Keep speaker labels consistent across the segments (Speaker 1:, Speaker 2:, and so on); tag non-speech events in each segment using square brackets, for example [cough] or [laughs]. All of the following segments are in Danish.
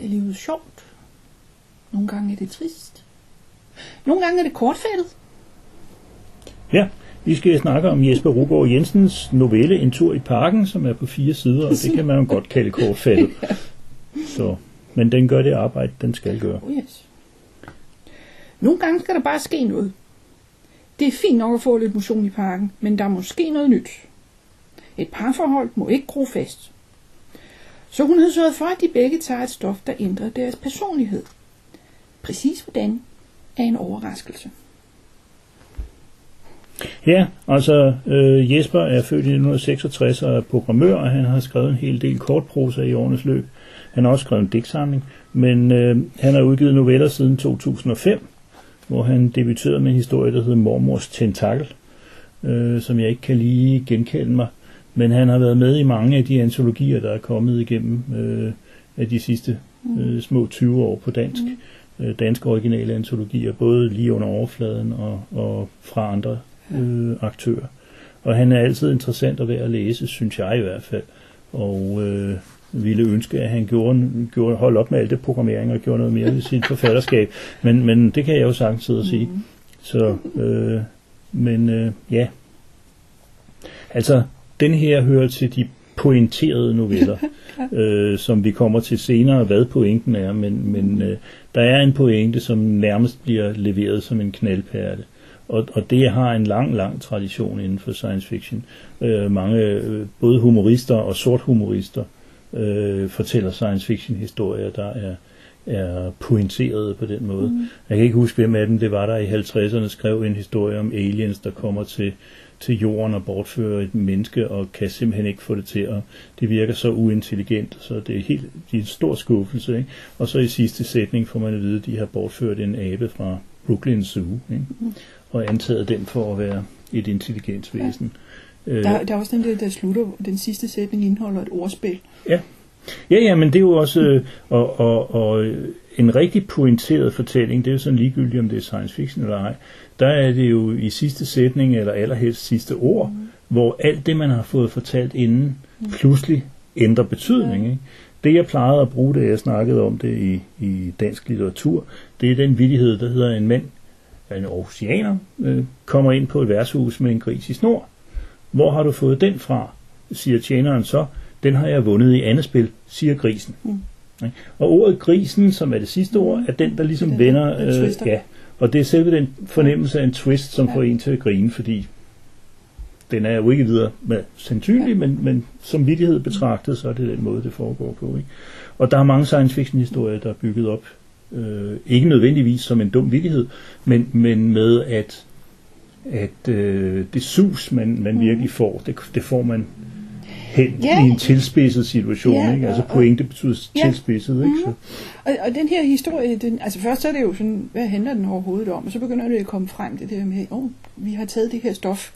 Speaker 1: Gange er livet sjovt. Nogle gange er det trist. Nogle gange er det kortfattet.
Speaker 2: Ja, vi skal snakke om Jesper Rugård Jensens novelle En tur i parken, som er på fire sider, og det kan man jo godt kalde kortfattet. [laughs] Så, men den gør det arbejde, den skal gøre.
Speaker 1: Oh yes. Nogle gange skal der bare ske noget. Det er fint nok at få lidt motion i parken, men der er måske noget nyt. Et parforhold må ikke gro fast. Så hun havde sørget for, at de begge tager et stof, der ændrer deres personlighed. Præcis hvordan er en overraskelse.
Speaker 2: Ja, altså øh, Jesper er født i 1966 og er programmør, og han har skrevet en hel del kortprosa i årenes løb. Han har også skrevet en digtsamling, men øh, han har udgivet noveller siden 2005, hvor han debuterede med en historie, der hedder Mormors Tentakel, øh, som jeg ikke kan lige genkalde mig. Men han har været med i mange af de antologier, der er kommet igennem øh, af de sidste øh, små 20 år på dansk. Mm. Øh, danske originale antologier, både lige under overfladen og, og fra andre øh, aktører. Og han er altid interessant at være at læse, synes jeg i hvert fald. Og øh, ville ønske, at han gjorde, gjorde holdt op med alt det programmering og gjorde noget mere ved sit forfatterskab. Men, men det kan jeg jo sagtens sidde og sige. Mm. Så, øh, men øh, ja. Altså, den her hører til de pointerede noveller, [laughs] øh, som vi kommer til senere, hvad pointen er, men, men øh, der er en pointe, som nærmest bliver leveret som en knaldperle. Og, og det har en lang, lang tradition inden for science fiction. Øh, mange, øh, både humorister og sort humorister, øh, fortæller science fiction historier, der er, er pointerede på den måde. Mm. Jeg kan ikke huske, hvem af dem det var, der i 50'erne skrev en historie om aliens, der kommer til, til jorden og bortfører et menneske, og kan simpelthen ikke få det til at... Det virker så uintelligent, så det er, helt, det er en stor skuffelse. Ikke? Og så i sidste sætning får man at vide, at de har bortført en abe fra Brooklyn Zoo, ikke? Mm. og antaget den for at være et intelligensvæsen. Ja.
Speaker 1: Der, der er også den der, der slutter, den sidste sætning indeholder et ordspil.
Speaker 2: Ja. Ja, ja, men det er jo også, øh, og, og, og en rigtig pointeret fortælling, det er jo sådan ligegyldigt, om det er science fiction eller ej, der er det jo i sidste sætning, eller allerhelst sidste ord, mm. hvor alt det, man har fået fortalt inden, mm. pludselig ændrer betydning. Ikke? Det, jeg plejede at bruge, da jeg snakkede om det i, i dansk litteratur, det er den vidighed, der hedder en mand, en oceaner, øh, kommer ind på et værtshus med en gris i snor. Hvor har du fået den fra, siger tjeneren så. Den har jeg vundet i andet spil, siger grisen. Mm. Og ordet grisen, som er det sidste ord, er den, der ligesom
Speaker 1: Den-
Speaker 2: vender...
Speaker 1: den twister.
Speaker 2: ja, og det er selve den fornemmelse af en twist, som
Speaker 1: Ja.
Speaker 2: får en til at grine, fordi den er jo ikke videre med sandsynlig, men, men som vidighed betragtet, så er det den måde, det foregår på. Ikke? Og der er mange science fiction historier, der er bygget op, øh, ikke nødvendigvis som en dum vidighed, men, men med at, at øh, det sus, man, man virkelig får, det, det får man hen.
Speaker 1: Ja.
Speaker 2: i en tilspidset situation.
Speaker 1: Ja,
Speaker 2: ikke? Altså
Speaker 1: og-
Speaker 2: pointe betyder
Speaker 1: Ja.
Speaker 2: Tilspidset. Ikke? Så,
Speaker 1: Og, og den her historie, den, altså først er det jo sådan, hvad handler den overhovedet om? Og så begynder det at komme frem det der med, oh, vi har taget det her stof,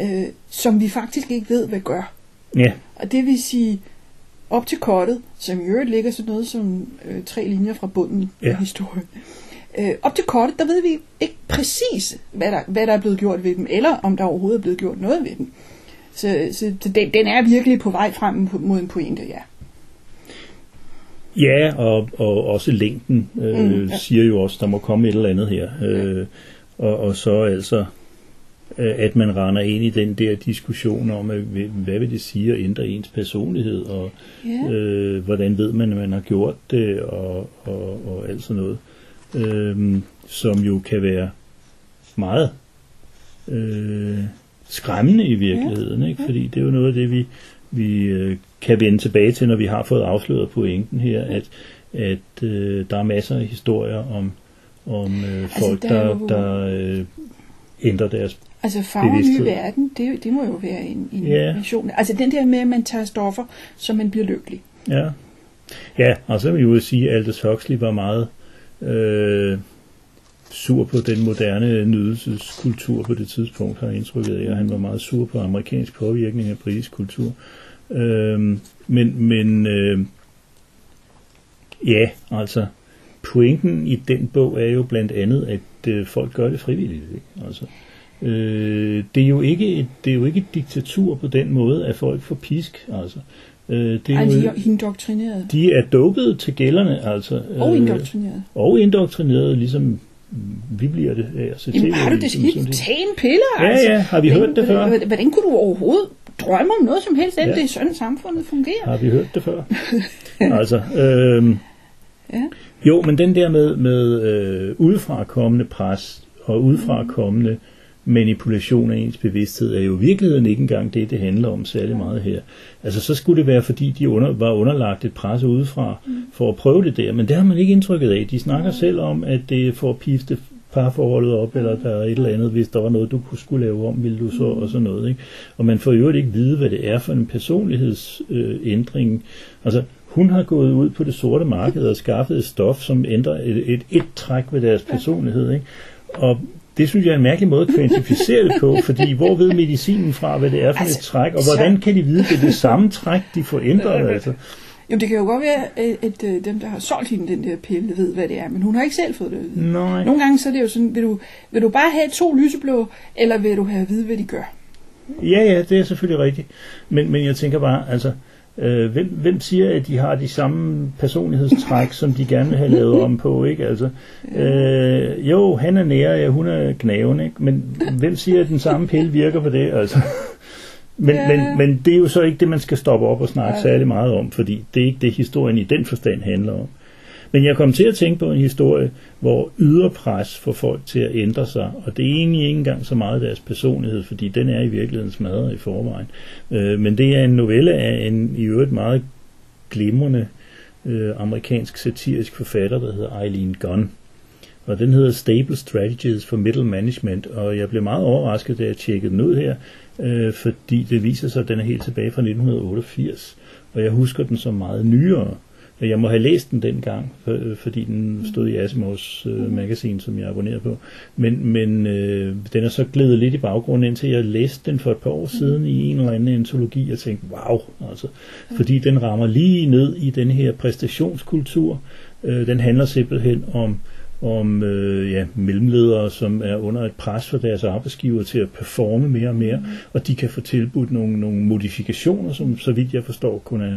Speaker 1: øh, som vi faktisk ikke ved, hvad gør.
Speaker 2: ja,
Speaker 1: Og det vil sige, op til kortet, som i øvrigt ligger sådan noget som øh, tre linjer fra bunden
Speaker 2: Ja.
Speaker 1: af historien. Øh, op til kortet, der ved vi ikke præcis, hvad der, hvad der er blevet gjort ved dem, eller om der overhovedet er blevet gjort noget ved dem. Så, så, så den, den er virkelig på vej frem mod en pointe, ja.
Speaker 2: Ja, og, og også længden øh,
Speaker 1: Mm, ja.
Speaker 2: siger jo også, der må komme et eller andet her. Øh, og, og så altså, øh, at man render ind i den der diskussion om, at, hvad vil det sige at ændre ens personlighed, og
Speaker 1: Ja.
Speaker 2: øh, hvordan ved man, at man har gjort det, og, og, og alt sådan noget. Øh, som jo kan være meget øh, skræmmende i virkeligheden, ikke? fordi det er jo noget af det, vi, vi øh, kan vende tilbage til, når vi har fået afsløret pointen her, at, at øh, der er masser af historier om, om øh, folk,
Speaker 1: der er
Speaker 2: der,
Speaker 1: jo-
Speaker 2: der øh, ændrer deres...
Speaker 1: Altså farve
Speaker 2: Bevidsthed.
Speaker 1: verden, det, det må jo være en, en
Speaker 2: Ja.
Speaker 1: vision. Altså den der med, at man tager stoffer, så man bliver lykkelig.
Speaker 2: Ja, Ja, og så vil jeg jo sige, at Aldous Huxley var meget øh, sur på den moderne nydelseskultur på det tidspunkt, har jeg indtrykket af, og han var meget sur på amerikansk påvirkning af britisk kultur. Øh, men men øh, ja, altså pointen i den bog er jo blandt andet, at øh, folk gør det frivilligt. Ikke? Altså, øh, det, er jo ikke et, det er jo ikke et diktatur på den måde, at folk får pisk. Altså. Øh, det er
Speaker 1: Ej,
Speaker 2: jo,
Speaker 1: de er indoktrineret.
Speaker 2: de er dopet til gælderne, altså.
Speaker 1: Og
Speaker 2: øh,
Speaker 1: indoktrineret.
Speaker 2: og indoktrineret, ligesom vi bliver det af at se
Speaker 1: Jamen, har du det skidt? Tag en pille,
Speaker 2: Ja,
Speaker 1: altså.
Speaker 2: ja, har vi
Speaker 1: Hvordan-
Speaker 2: hørt det før?
Speaker 1: Hvordan, kunne du overhovedet drømme om noget som helst, at
Speaker 2: Ja.
Speaker 1: det er sådan samfundet fungerer?
Speaker 2: Har vi hørt det før? [laughs] altså, øh,
Speaker 1: Ja.
Speaker 2: jo, men den der med, med øh, udefrakommende pres og udefrakommende manipulation af ens bevidsthed er jo i virkeligheden ikke engang det, det handler om særlig meget her. Altså, så skulle det være, fordi de under, var underlagt et pres udefra for at prøve det der, men det har man ikke indtrykket af. De snakker selv om, at det er for at pifte parforholdet op, eller der er et eller andet, hvis der var noget, du kunne skulle lave om, ville du så, og sådan noget. Ikke? Og man får jo ikke vide, hvad det er for en personlighedsændring. Øh, altså, hun har gået ud på det sorte marked og skaffet et stof, som ændrer et, et, et træk ved deres personlighed. Ikke? Og det synes jeg er en mærkelig måde at kvantificere det på, [laughs] fordi hvor ved medicinen fra, hvad det er for
Speaker 1: Altså,
Speaker 2: et træk, og
Speaker 1: så-
Speaker 2: hvordan kan de vide, at det er det samme træk, de får ændret? [laughs] Altså.
Speaker 1: Jo, det kan jo godt være, at, at øh, dem, der har solgt hende den der pille, ved, hvad det er, men hun har ikke selv fået det.
Speaker 2: Nej.
Speaker 1: Nogle gange så er det jo sådan, vil du, vil du bare have to lyseblå, eller vil du have at vide, hvad de gør?
Speaker 2: Ja, ja, det er selvfølgelig rigtigt. Men, men jeg tænker bare, altså, øh, hvem, hvem siger, at de har de samme personlighedstræk, som de gerne vil have lavet om på, ikke? Altså, øh, jo, han er nære, ja, hun er gnaven, ikke? Men hvem siger, at den samme pille virker på det, altså? [laughs] Men,
Speaker 1: Ja.
Speaker 2: men, men det er jo så ikke det, man skal stoppe op og snakke
Speaker 1: Ja.
Speaker 2: særlig meget om, fordi det er ikke det, historien i den forstand handler om. Men jeg kom til at tænke på en historie, hvor ydre pres får folk til at ændre sig, og det er egentlig ikke engang så meget deres personlighed, fordi den er i virkeligheden smadret i forvejen. Øh, men det er en novelle af en i øvrigt meget glimrende øh, amerikansk satirisk forfatter, der hedder Eileen Gunn. Og den hedder Stable Strategies for Middle Management, og jeg blev meget overrasket, da jeg tjekkede den ud her, øh, fordi det viser sig, at den er helt tilbage fra 1988, og jeg husker den som meget nyere. Jeg må have læst den dengang, for, øh, fordi den stod i Asimovs øh, magasin, som jeg abonnerede på. Men, men øh, den er så glædet lidt i baggrunden, indtil jeg læste den for et par år siden i en eller anden antologi, og tænkte, wow, altså, fordi den rammer lige ned i den her præstationskultur. Øh, den handler simpelthen om om øh, ja, mellemledere, som er under et pres for deres arbejdsgiver til at performe mere og mere, og de kan få tilbudt nogle, nogle modifikationer, som så vidt jeg forstår kun er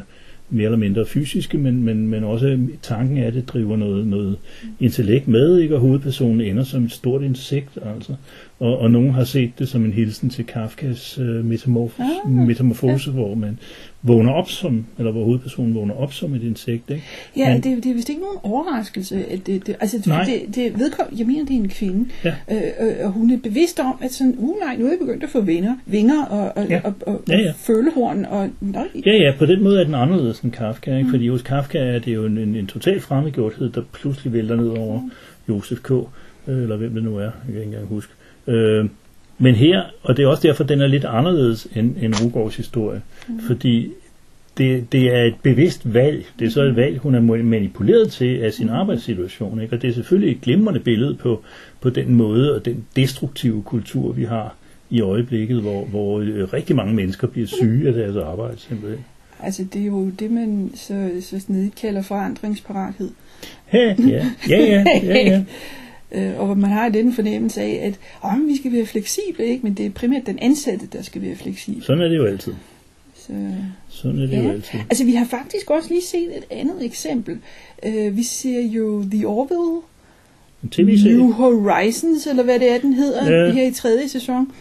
Speaker 2: mere eller mindre fysiske, men, men, men også tanken af det driver noget, noget intellekt med, ikke? og hovedpersonen ender som et stort insekt, altså. Og, og nogen har set det som en hilsen til Kafkas øh, metamorfose,
Speaker 1: Ah,
Speaker 2: metamorfose hvor man vågner op som, eller hvor hovedpersonen vågner op som et insekt, ikke?
Speaker 1: Ja,
Speaker 2: Men-
Speaker 1: det, det er vist ikke nogen overraskelse. At det, det, altså,
Speaker 2: Nej.
Speaker 1: det, det vedkom, jeg mener, det er en kvinde,
Speaker 2: Ja.
Speaker 1: øh, øh, og hun er bevidst om, at sådan, uh, nej, nu er jeg begyndt at få vinger, vinger og, og,
Speaker 2: Ja.
Speaker 1: og, og,
Speaker 2: Ja, ja.
Speaker 1: og følehorn, og nøj,
Speaker 2: Ja, ja, på den måde er den anderledes end Kafka, ikke? fordi hos Kafka er det jo en, en, en total fremmedgjorthed, der pludselig vælter ned over Josef K., øh, eller hvem det nu er, jeg kan ikke engang huske. Øh, men her, og det er også derfor, den er lidt anderledes end, end Rugårds historie, mm. fordi det, det er et bevidst valg. Det er så et valg, hun er manipuleret til af sin arbejdssituation. Ikke? Og det er selvfølgelig et glimrende billede på, på den måde og den destruktive kultur, vi har i øjeblikket, hvor, hvor øh, rigtig mange mennesker bliver syge af deres arbejde simpelthen.
Speaker 1: altså det er jo det, man så, så snedigt kalder forandringsparathed.
Speaker 2: Ja, ja, ja, ja, ja, ja. [laughs]
Speaker 1: Øh, og hvor man har den fornemmelse af, at oh, vi skal være fleksible, ikke? men det er primært den ansatte, der skal være fleksibel.
Speaker 2: Sådan er det jo altid.
Speaker 1: Så,
Speaker 2: Sådan er det jo
Speaker 1: ja.
Speaker 2: altid.
Speaker 1: Altså vi har faktisk også lige set et andet eksempel. Øh, vi ser jo The Orville,
Speaker 2: tv-serie.
Speaker 1: New Horizons, eller hvad det er, den hedder,
Speaker 2: ja.
Speaker 1: her i tredje sæson,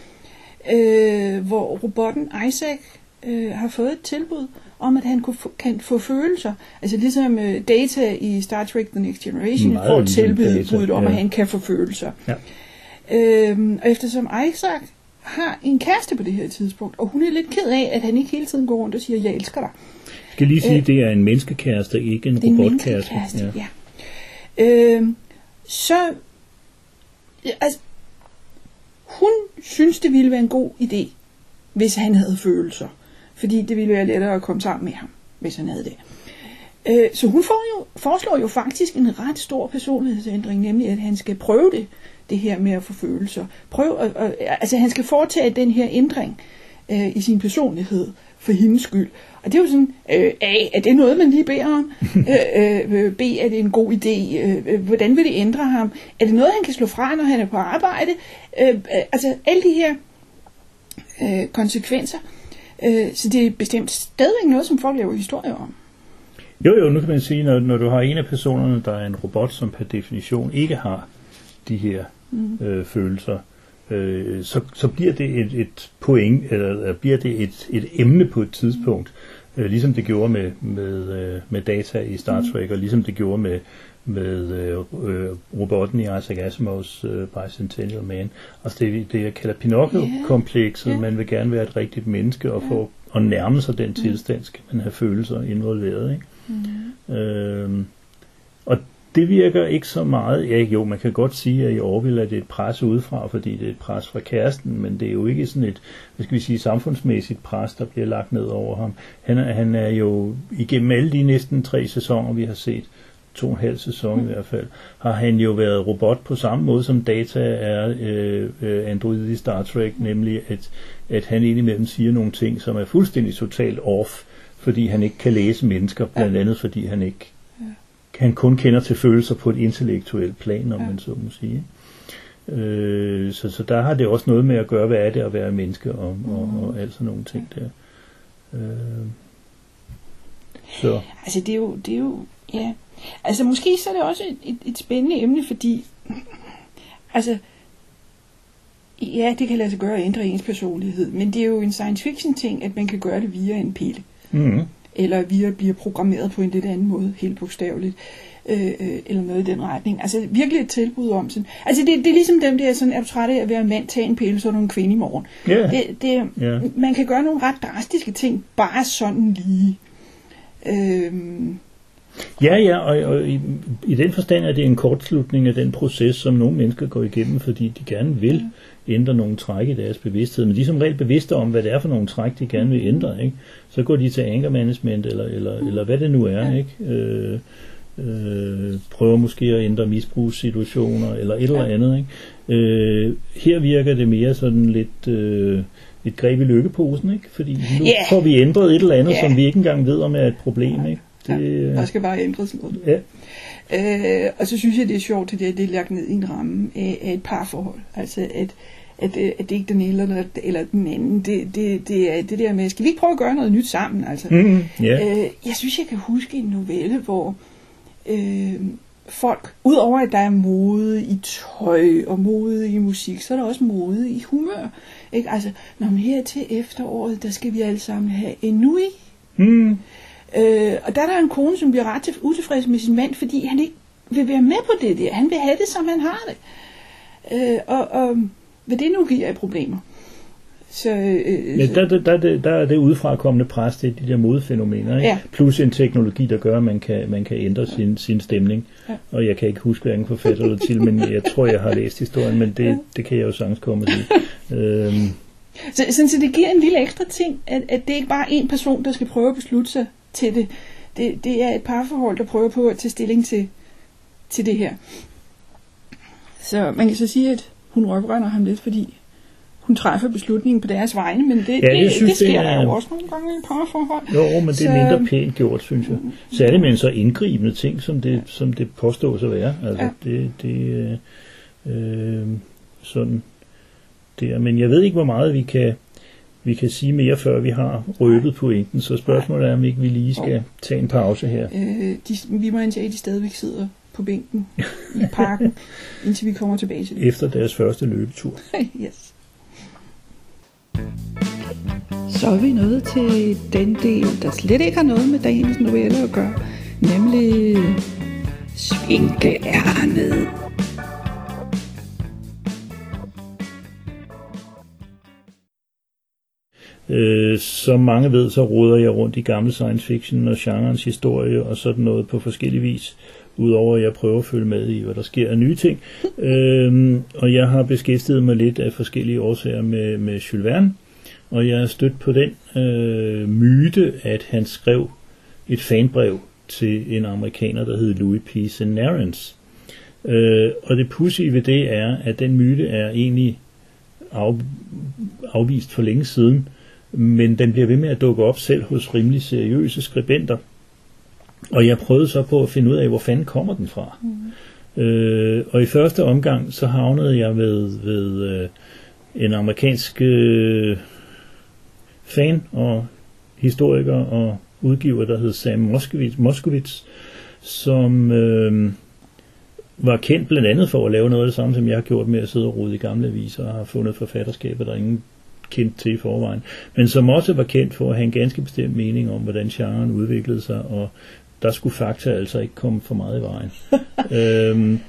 Speaker 1: øh, hvor robotten Isaac øh, har fået et tilbud om, at han kunne få, kan få følelser. Altså ligesom øh, Data i Star Trek The Next Generation
Speaker 2: Meget
Speaker 1: får
Speaker 2: ligesom
Speaker 1: om,
Speaker 2: ja.
Speaker 1: at han kan få følelser.
Speaker 2: Ja.
Speaker 1: Øhm, og eftersom Isaac har en kæreste på det her tidspunkt, og hun er lidt ked af, at han ikke hele tiden går rundt og siger, jeg elsker dig.
Speaker 2: Jeg skal lige sige,
Speaker 1: Øh,
Speaker 2: det er en menneskekæreste, ikke en robotkæreste.
Speaker 1: ja. ja. Øhm, så, ja, altså, hun synes, det ville være en god idé, hvis han havde følelser. Fordi det ville være lettere at komme sammen med ham, hvis han havde det. Øh, så hun får jo, foreslår jo faktisk en ret stor personlighedsændring, nemlig at han skal prøve det, det her med at få følelser. Prøve, at, at, altså han skal foretage den her ændring øh, i sin personlighed for hendes skyld. Og det er jo sådan, øh, A, er det noget, man lige beder om? [laughs] øh, øh, B, er det en god idé? Øh, øh, hvordan vil det ændre ham? Er det noget, han kan slå fra, når han er på arbejde? Øh, øh, altså alle de her øh, konsekvenser. Øh, så det er bestemt stadigvæk noget, som folk laver historier om.
Speaker 2: Jo, jo, nu kan man sige, når, når du har en af personerne, der er en robot, som per definition ikke har de her mm. øh, følelser, øh, så, så bliver det et, et point, eller, eller bliver det et, et emne på et tidspunkt, øh, ligesom det gjorde med, med, øh, med data i Star Trek, mm. og ligesom det gjorde med, med øh, øh, robotten i Isaac Asimovs øh, Bicentennial Man. Altså det, det jeg kalder Pinocchio-komplekset,
Speaker 1: ja.
Speaker 2: man vil gerne være et rigtigt menneske, og for at nærme sig den tilstand, skal man have følelser involveret. Ikke? Mm. Øhm, og det virker ikke så meget, ja jo, man kan godt sige, at i Orville er det et pres udefra, fordi det er et pres fra kæresten, men det er jo ikke sådan et, hvad skal vi sige, samfundsmæssigt pres, der bliver lagt ned over ham. Han er, han er jo, igennem alle de næsten tre sæsoner, vi har set, to og en halv sæson i hvert fald, har han jo været robot på samme måde som Data er øh, øh, android i Star Trek, nemlig at, at han indimellem siger nogle ting, som er fuldstændig totalt off, fordi han ikke kan læse mennesker, blandt andet fordi han ikke han kun kender til følelser på et intellektuelt plan, om
Speaker 1: Ja.
Speaker 2: man så må sige. Øh, så, så der har det også noget med at gøre, hvad er det at være menneske og, og, og alt sådan nogle ting der. Øh, så
Speaker 1: Altså det er jo, det er jo ja. Altså måske så er det også et, et, et spændende emne, fordi altså ja, det kan lade sig gøre at ændre ens personlighed, men det er jo en science fiction ting, at man kan gøre det via en pille,
Speaker 2: mm,
Speaker 1: eller via at blive programmeret på en lidt anden måde, helt bogstaveligt, øh, øh, eller noget i den retning. Altså virkelig et tilbud om sådan. Altså det, det er ligesom dem der, sådan, er du træt af at være en mand, tag en pille, så er du en kvinde i morgen.
Speaker 2: Ja.
Speaker 1: Det, det,
Speaker 2: Ja.
Speaker 1: Man kan gøre nogle ret drastiske ting, bare sådan lige. Øhm,
Speaker 2: Ja, ja, og, og i, i den forstand er det en kortslutning af den proces, som nogle mennesker går igennem, fordi de gerne vil ændre nogle træk i deres bevidsthed, men de er som regel bevidste om, hvad det er for nogle træk, de gerne vil ændre, ikke? Så går de til anger management, eller, eller, eller hvad det nu er, ikke? Øh, øh, prøver måske at ændre misbrugssituationer, eller et eller andet, ikke? Øh, her virker det mere sådan lidt... Øh, et greb i lykkeposen, ikke? Fordi nu
Speaker 1: Ja.
Speaker 2: får vi ændret et eller andet,
Speaker 1: Ja.
Speaker 2: som vi ikke engang ved om er et problem, ikke?
Speaker 1: Ja,
Speaker 2: øh,
Speaker 1: der skal bare ændres noget.
Speaker 2: ja.
Speaker 1: Øh, og så synes jeg, det er sjovt, det, det er lagt ned i en ramme af, af et parforhold. Altså, at, at, øh, at det ikke den ene eller, eller den anden. Det, det, det er det der med, skal vi ikke prøve at gøre noget nyt sammen? Altså,
Speaker 2: Mm, ja.
Speaker 1: øh, jeg synes, jeg kan huske en novelle, hvor øh, folk, udover at der er mode i tøj og mode i musik, så er der også mode i humør. Ikke? Altså, når man her til efteråret, der skal vi alle sammen have Enui.
Speaker 2: Mm,
Speaker 1: Øh, og der er der en kone, som bliver ret til, utilfreds med sin mand, fordi han ikke vil være med på det der. Han vil have det, som han har det. Øh, og, og hvad det nu giver af problemer. Så, øh,
Speaker 2: Men
Speaker 1: så-
Speaker 2: der, der, der, der, er det udefrakommende pres, det er de der modfænomener, ikke?
Speaker 1: Ja.
Speaker 2: plus en teknologi, der gør, at man kan, man kan ændre sin, sin stemning.
Speaker 1: Ja.
Speaker 2: Og jeg kan ikke huske hverken forfatter eller til, men jeg tror, jeg har læst historien, men det, det kan jeg jo sagtens komme sige. [laughs] Øhm,
Speaker 1: Så, sådan, så det giver en lille ekstra ting, at, at det ikke bare er én person, der skal prøve at beslutte sig til det. Det, det er et parforhold, der prøver på at tage stilling til, til det her. Så man kan så sige, at hun røvrender ham lidt, fordi hun træffer beslutningen på deres vegne, men det,
Speaker 2: Ja,
Speaker 1: det, det,
Speaker 2: synes,
Speaker 1: det sker
Speaker 2: det
Speaker 1: der
Speaker 2: er-
Speaker 1: jo også nogle gange i parforhold.
Speaker 2: jo, men det er
Speaker 1: Så-
Speaker 2: mindre pænt gjort, synes jeg. Er det med en så indgribende ting, som det, som det påstås at være. Altså,
Speaker 1: Ja.
Speaker 2: det, det øh, øh, sådan der. Men jeg ved ikke, hvor meget vi kan, vi kan sige mere, før vi har røbet pointen. Så spørgsmålet er, om ikke vi lige skal tage en pause her.
Speaker 1: Øh, de, vi må antage, at de stadigvæk sidder på bænken i parken, [laughs] indtil vi kommer tilbage til det.
Speaker 2: Efter deres første løbetur. [laughs]
Speaker 1: yes. Så er vi nået til den del, der slet ikke har noget med dagens novelle at gøre, nemlig svinkeærnet.
Speaker 2: Øh, som mange ved, så roder jeg rundt i gamle science fiction og genrens historie og sådan noget på forskellige vis. Udover at jeg prøver at følge med i, hvad der sker af nye ting. øhm, og jeg har beskæftiget mig lidt af forskellige årsager med, med Jules Verne. Og jeg er stødt på den øh, myte, at han skrev et fanbrev til en amerikaner, der hed Louis P. Senarens. Øh, og det pudsige ved det er, at den myte er egentlig af, afvist for længe siden, men den bliver ved med at dukke op selv hos rimelig seriøse skribenter. Og jeg prøvede så på at finde ud af, hvor fanden kommer den fra. Mm. Øh, og i første omgang, så havnede jeg ved, ved øh, en amerikansk øh, fan og historiker og udgiver, der hed Sam Moskowitz, Moskowitz som øh, var kendt blandt andet for at lave noget af det samme, som jeg har gjort med at sidde og rode i gamle aviser og har fundet forfatterskaber, der ingen kendt til i forvejen, men som også var kendt for at have en ganske bestemt mening om, hvordan genren udviklede sig, og der skulle fakta altså ikke komme for meget i vejen. [laughs] øhm,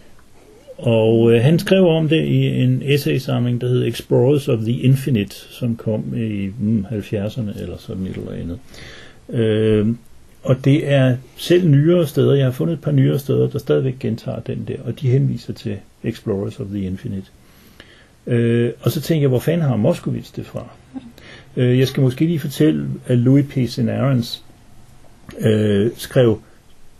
Speaker 2: og øh, han skrev om det i en essaysamling, der hed Explorers of the Infinite, som kom i mm, 70'erne eller sådan et eller andet. Øhm, og det er selv nyere steder, jeg har fundet et par nyere steder, der stadigvæk gentager den der, og de henviser til Explorers of the Infinite. Øh, og så tænker jeg, hvor fanden har Moskowitz det fra? Øh, jeg skal måske lige fortælle, at Louis P. Aarons øh, skrev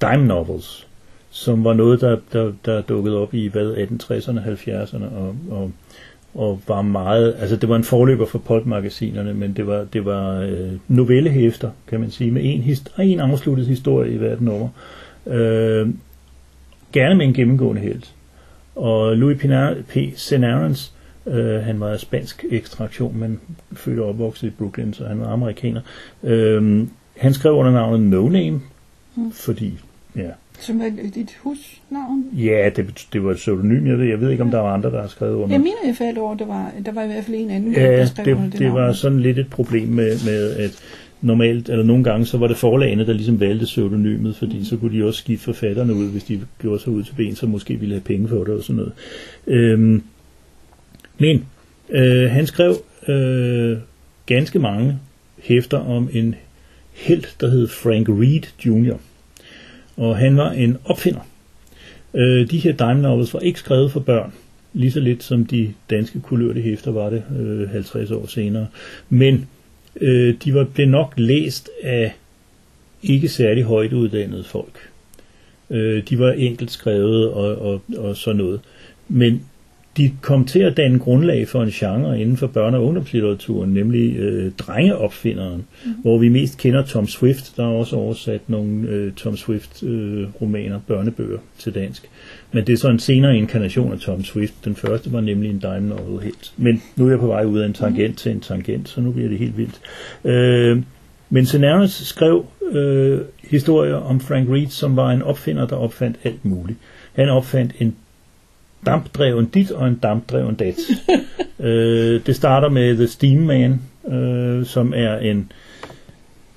Speaker 2: dime novels, som var noget, der, der, der dukkede op i hvad, 1860'erne, 70'erne, og, og, og var meget, altså det var en forløber for pulp-magasinerne, men det var, det var øh, novellehæfter, kan man sige, med en, hist- en afsluttet historie i hvert nummer. Øh, gerne med en gennemgående helt. Og Louis P. Senarens, øh, han var af spansk ekstraktion, men født og opvokset i Brooklyn, så han var amerikaner. Øh, han skrev under navnet No Name, mm. fordi, ja.
Speaker 1: Som er dit husnavn?
Speaker 2: Ja, det, det var et pseudonym, jeg ved, jeg ved ikke, om der var andre, der har skrevet under.
Speaker 1: Jeg mener, jeg faldt over, der var, der var i hvert fald en anden,
Speaker 2: ja,
Speaker 1: der skrev
Speaker 2: det,
Speaker 1: under
Speaker 2: det,
Speaker 1: det, navn.
Speaker 2: var sådan lidt et problem med, med at normalt, eller nogle gange, så var det forlagene, der ligesom valgte pseudonymet, fordi mm. så kunne de også skifte forfatterne ud, hvis de gjorde sig ud til ben, så måske ville have penge for det og sådan noget. Øhm, men øh, han skrev øh, ganske mange hæfter om en helt, der hed Frank Reed Jr., og han var en opfinder. Øh, de her dime novels var ikke skrevet for børn, lige så lidt som de danske kulørte hæfter var det øh, 50 år senere. Men øh, de var, blev nok læst af ikke særlig højt uddannede folk. Øh, de var enkelt skrevet og, og, og sådan noget. Men de kom til at danne grundlag for en genre inden for børne- og ungdomslitteraturen, nemlig øh, drengeopfinderen, mm. hvor vi mest kender Tom Swift. Der er også oversat nogle øh, Tom Swift-romaner, øh, børnebøger til dansk. Men det er så en senere inkarnation af Tom Swift. Den første var nemlig en dime novel helt. Men nu er jeg på vej ud af en tangent mm. til en tangent, så nu bliver det helt vildt. Øh, men Senaris skrev øh, historier om Frank Reed, som var en opfinder, der opfandt alt muligt. Han opfandt en dampdreven dit og en dampdreven dat. [laughs] øh, det starter med The Steam Man, øh, som er en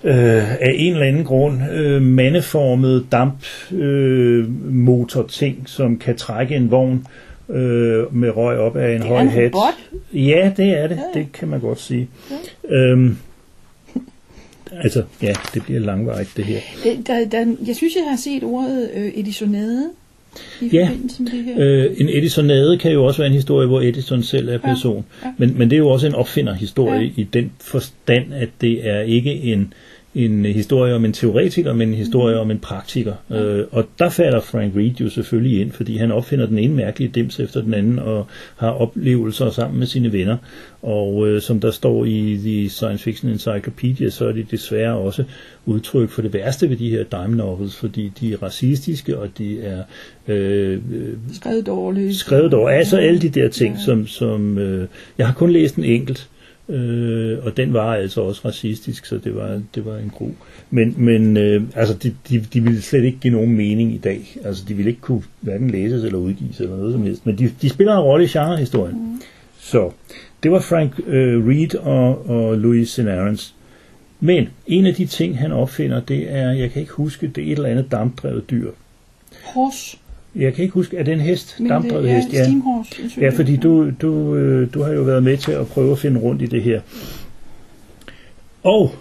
Speaker 2: øh, af en eller anden grund øh, mandeformet dampmotor-ting, øh, som kan trække en vogn øh, med røg op af en
Speaker 1: Det
Speaker 2: høj
Speaker 1: er en
Speaker 2: hat.
Speaker 1: robot.
Speaker 2: Ja, det er det.
Speaker 1: Ja, ja.
Speaker 2: Det kan man godt sige. Øhm, altså, ja, det bliver langvarigt det her.
Speaker 1: Det, der, der, jeg synes, jeg har set ordet øh, edisonade i
Speaker 2: Ja.
Speaker 1: med det her.
Speaker 2: Øh, en Edisonade kan jo også være en historie, hvor Edison selv er person.
Speaker 1: ja.
Speaker 2: Men, men det er jo også en opfinderhistorie
Speaker 1: Ja.
Speaker 2: i den forstand, at det er ikke en, en historie om en teoretiker, men en historie
Speaker 1: Mm.
Speaker 2: om en praktiker. Øh, og der falder Frank Reed jo selvfølgelig ind, fordi han opfinder den ene mærkelige dims efter den anden, og har oplevelser sammen med sine venner. Og øh, som der står i The Science Fiction Encyclopedia, så er det desværre også udtryk for det værste ved de her dime novels, fordi de er racistiske, og de er øh, øh,
Speaker 1: Skrevet dårligt.
Speaker 2: skrevet over. Altså alle de der ting,
Speaker 1: ja.
Speaker 2: som, som øh, jeg har kun læst en enkelt, øh, og den var altså også racistisk, så det var, det var en gro. Men, men øh, altså, de, de, de ville slet ikke give nogen mening i dag. Altså, de ville ikke kunne hverken læses eller udgives eller noget som helst. Men de, de spiller en rolle i genrehistorien. Mm. Så det var Frank øh, Reed og, og Louis Senarens. Men en af de ting, han opfinder, det er, jeg kan ikke huske, det er et eller andet dampdrevet dyr.
Speaker 1: Horse.
Speaker 2: Jeg kan ikke huske, er det en hest?
Speaker 1: Men
Speaker 2: Dampdrevet
Speaker 1: det,
Speaker 2: hest,
Speaker 1: ja. Steamhorse.
Speaker 2: Ja, fordi du, du, øh, du har jo været med til at prøve at finde rundt i det her. Og